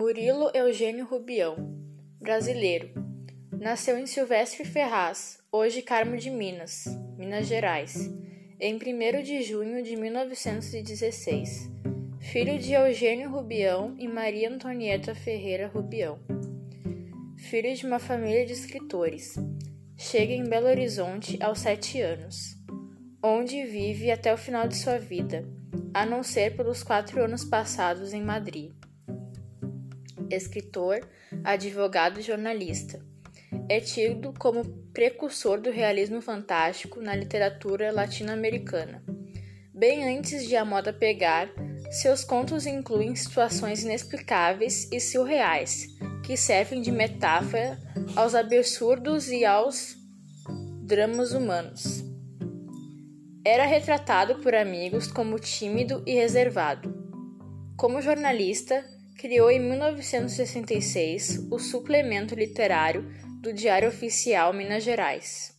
Murilo Eugênio Rubião, brasileiro. Nasceu em Silvestre Ferraz, hoje Carmo de Minas, Minas Gerais, em 1 de junho de 1916. Filho de Eugênio Rubião e Maria Antonieta Ferreira Rubião. Filho de uma família de escritores. Chega em Belo Horizonte aos sete anos, onde vive até o final de sua vida, a não ser pelos quatro anos passados em Madrid escritor, advogado e jornalista. É tido como precursor do realismo fantástico na literatura latino-americana. Bem antes de a moda pegar, seus contos incluem situações inexplicáveis e surreais, que servem de metáfora aos absurdos e aos dramas humanos. Era retratado por amigos como tímido e reservado. Como jornalista, criou em 1966 o suplemento literário do Diário Oficial Minas Gerais.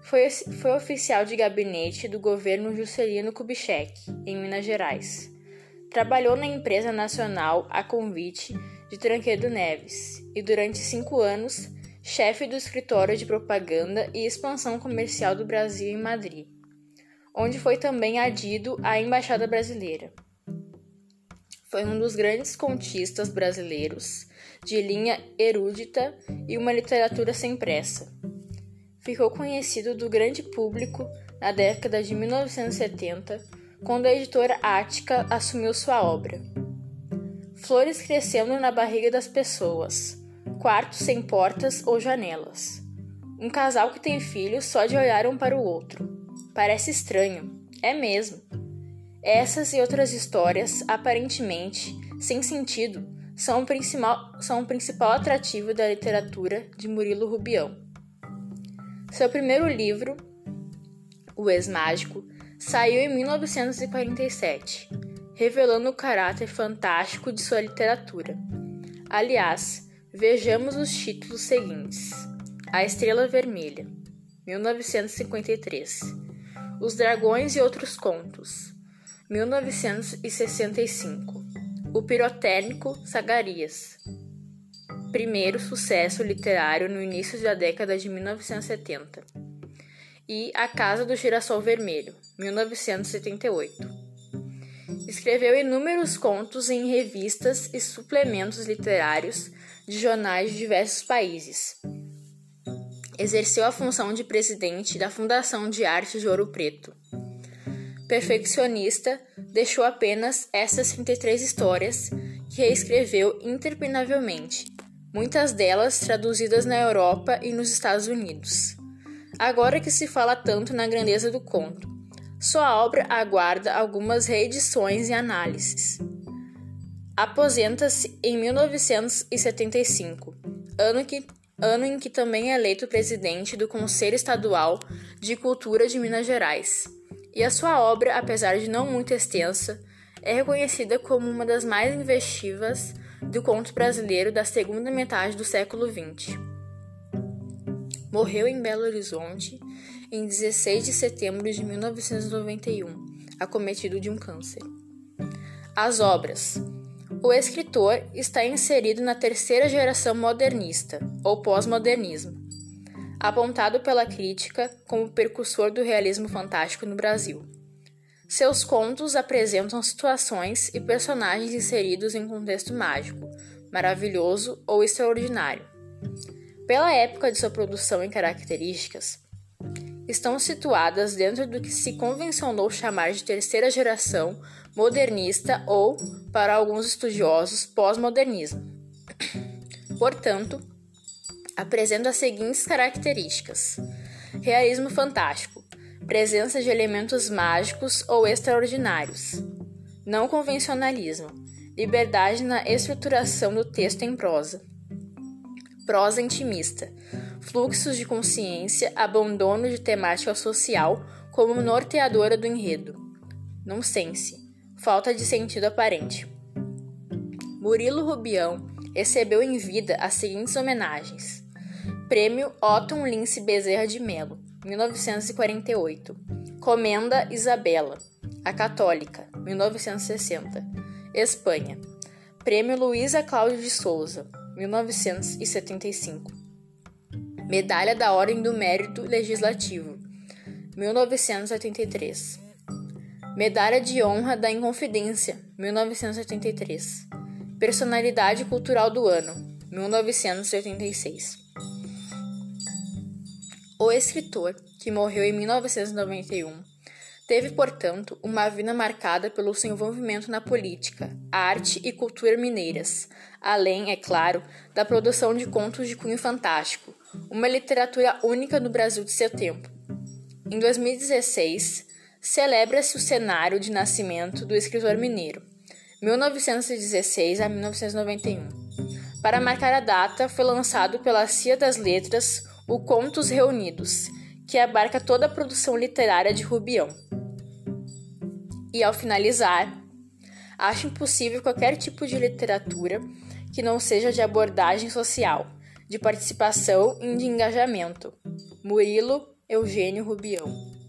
Foi, foi oficial de gabinete do governo Juscelino Kubitschek, em Minas Gerais. Trabalhou na empresa nacional a convite de Tranquedo Neves e, durante cinco anos, chefe do escritório de propaganda e expansão comercial do Brasil em Madrid, onde foi também adido à Embaixada Brasileira. Foi um dos grandes contistas brasileiros, de linha erudita e uma literatura sem pressa. Ficou conhecido do grande público na década de 1970, quando a editora Ática assumiu sua obra. Flores crescendo na barriga das pessoas, quartos sem portas ou janelas. Um casal que tem filhos só de olhar um para o outro. Parece estranho, é mesmo. Essas e outras histórias, aparentemente sem sentido, são o principal, são o principal atrativo da literatura de Murilo Rubião. Seu primeiro livro, O Ex-Mágico, saiu em 1947, revelando o caráter fantástico de sua literatura. Aliás, vejamos os títulos seguintes: A Estrela Vermelha, 1953, Os Dragões e Outros Contos, 1965. O Pirotécnico Sagarias. Primeiro sucesso literário no início da década de 1970. E A Casa do Girassol Vermelho, 1978. Escreveu inúmeros contos em revistas e suplementos literários de jornais de diversos países. Exerceu a função de presidente da Fundação de Arte de Ouro Preto perfeccionista, deixou apenas essas 33 histórias que reescreveu interminavelmente, muitas delas traduzidas na Europa e nos Estados Unidos. Agora que se fala tanto na grandeza do conto, sua obra aguarda algumas reedições e análises. Aposenta-se em 1975, ano, que, ano em que também é eleito presidente do Conselho Estadual de Cultura de Minas Gerais e a sua obra, apesar de não muito extensa, é reconhecida como uma das mais investivas do conto brasileiro da segunda metade do século XX. Morreu em Belo Horizonte em 16 de setembro de 1991, acometido de um câncer. As obras. O escritor está inserido na terceira geração modernista, ou pós-modernismo, apontado pela crítica como precursor do realismo fantástico no Brasil. Seus contos apresentam situações e personagens inseridos em contexto mágico, maravilhoso ou extraordinário. Pela época de sua produção e características, estão situadas dentro do que se convencionou chamar de terceira geração modernista ou, para alguns estudiosos, pós-modernismo. Portanto, apresenta as seguintes características: realismo fantástico, presença de elementos mágicos ou extraordinários, não convencionalismo, liberdade na estruturação do texto em prosa, prosa intimista, fluxos de consciência, abandono de temática social como norteadora do enredo, nonsense, falta de sentido aparente. Murilo Rubião recebeu em vida as seguintes homenagens: Prêmio Otton Lince Bezerra de Melo, 1948. Comenda Isabela, a Católica, 1960. Espanha. Prêmio Luísa Cláudio de Souza, 1975. Medalha da Ordem do Mérito Legislativo, 1983. Medalha de Honra da Inconfidência, 1983. Personalidade Cultural do Ano, 1986. O escritor, que morreu em 1991, Teve, portanto, uma vida marcada pelo seu envolvimento na política, arte e cultura mineiras, além, é claro, da produção de contos de cunho fantástico, uma literatura única no Brasil de seu tempo. Em 2016, celebra-se o cenário de nascimento do escritor mineiro, 1916 a 1991. Para marcar a data, foi lançado pela Cia das Letras o Contos Reunidos, que abarca toda a produção literária de Rubião. E ao finalizar, acho impossível qualquer tipo de literatura que não seja de abordagem social, de participação e de engajamento. Murilo Eugênio Rubião